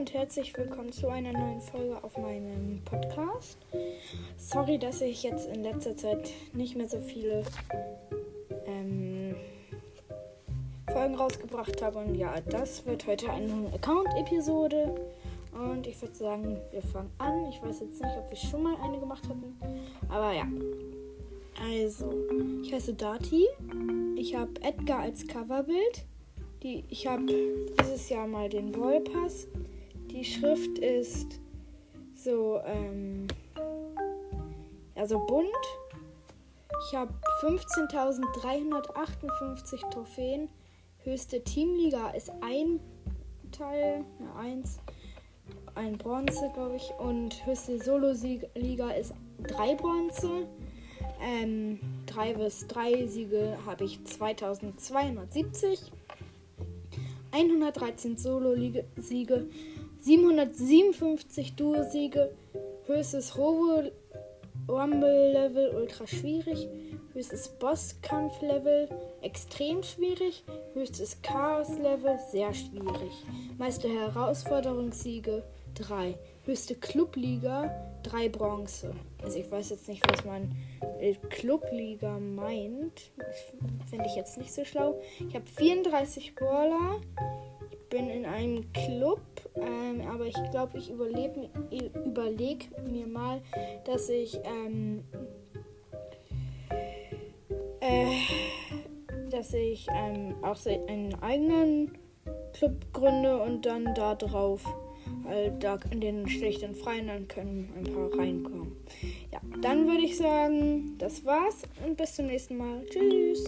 und herzlich willkommen zu einer neuen Folge auf meinem Podcast. Sorry, dass ich jetzt in letzter Zeit nicht mehr so viele ähm, Folgen rausgebracht habe. Und ja, das wird heute eine Account-Episode. Und ich würde sagen, wir fangen an. Ich weiß jetzt nicht, ob wir schon mal eine gemacht hatten. Aber ja. Also, ich heiße Dati. Ich habe Edgar als Coverbild. Die, ich habe dieses Jahr mal den Wallpass. Die Schrift ist so, ähm, also bunt. Ich habe 15.358 Trophäen. Höchste Teamliga ist ein Teil, eine Eins, ein Bronze, glaube ich. Und höchste Solo-Liga ist drei Bronze. Ähm, drei bis drei Siege habe ich 2270. 113 Solo-Siege, 757 Duo-Siege, höchstes Rumble-Level ultra schwierig, höchstes Bosskampf-Level extrem schwierig, höchstes Chaos-Level sehr schwierig, meiste Herausforderungssiege 3, höchste Clubliga 3 Bronze. Also ich weiß jetzt nicht, was man Clubliga meint. Finde ich jetzt nicht so schlau. Ich habe 34 Brawler. Ich bin in einem Club, ähm, aber ich glaube, ich überlege überleg mir mal, dass ich ähm, äh, dass ich ähm, auch einen eigenen Club gründe und dann da drauf halt da in den schlechten Freien dann können ein paar reinkommen. Ja, dann würde ich sagen, das war's und bis zum nächsten Mal. Tschüss.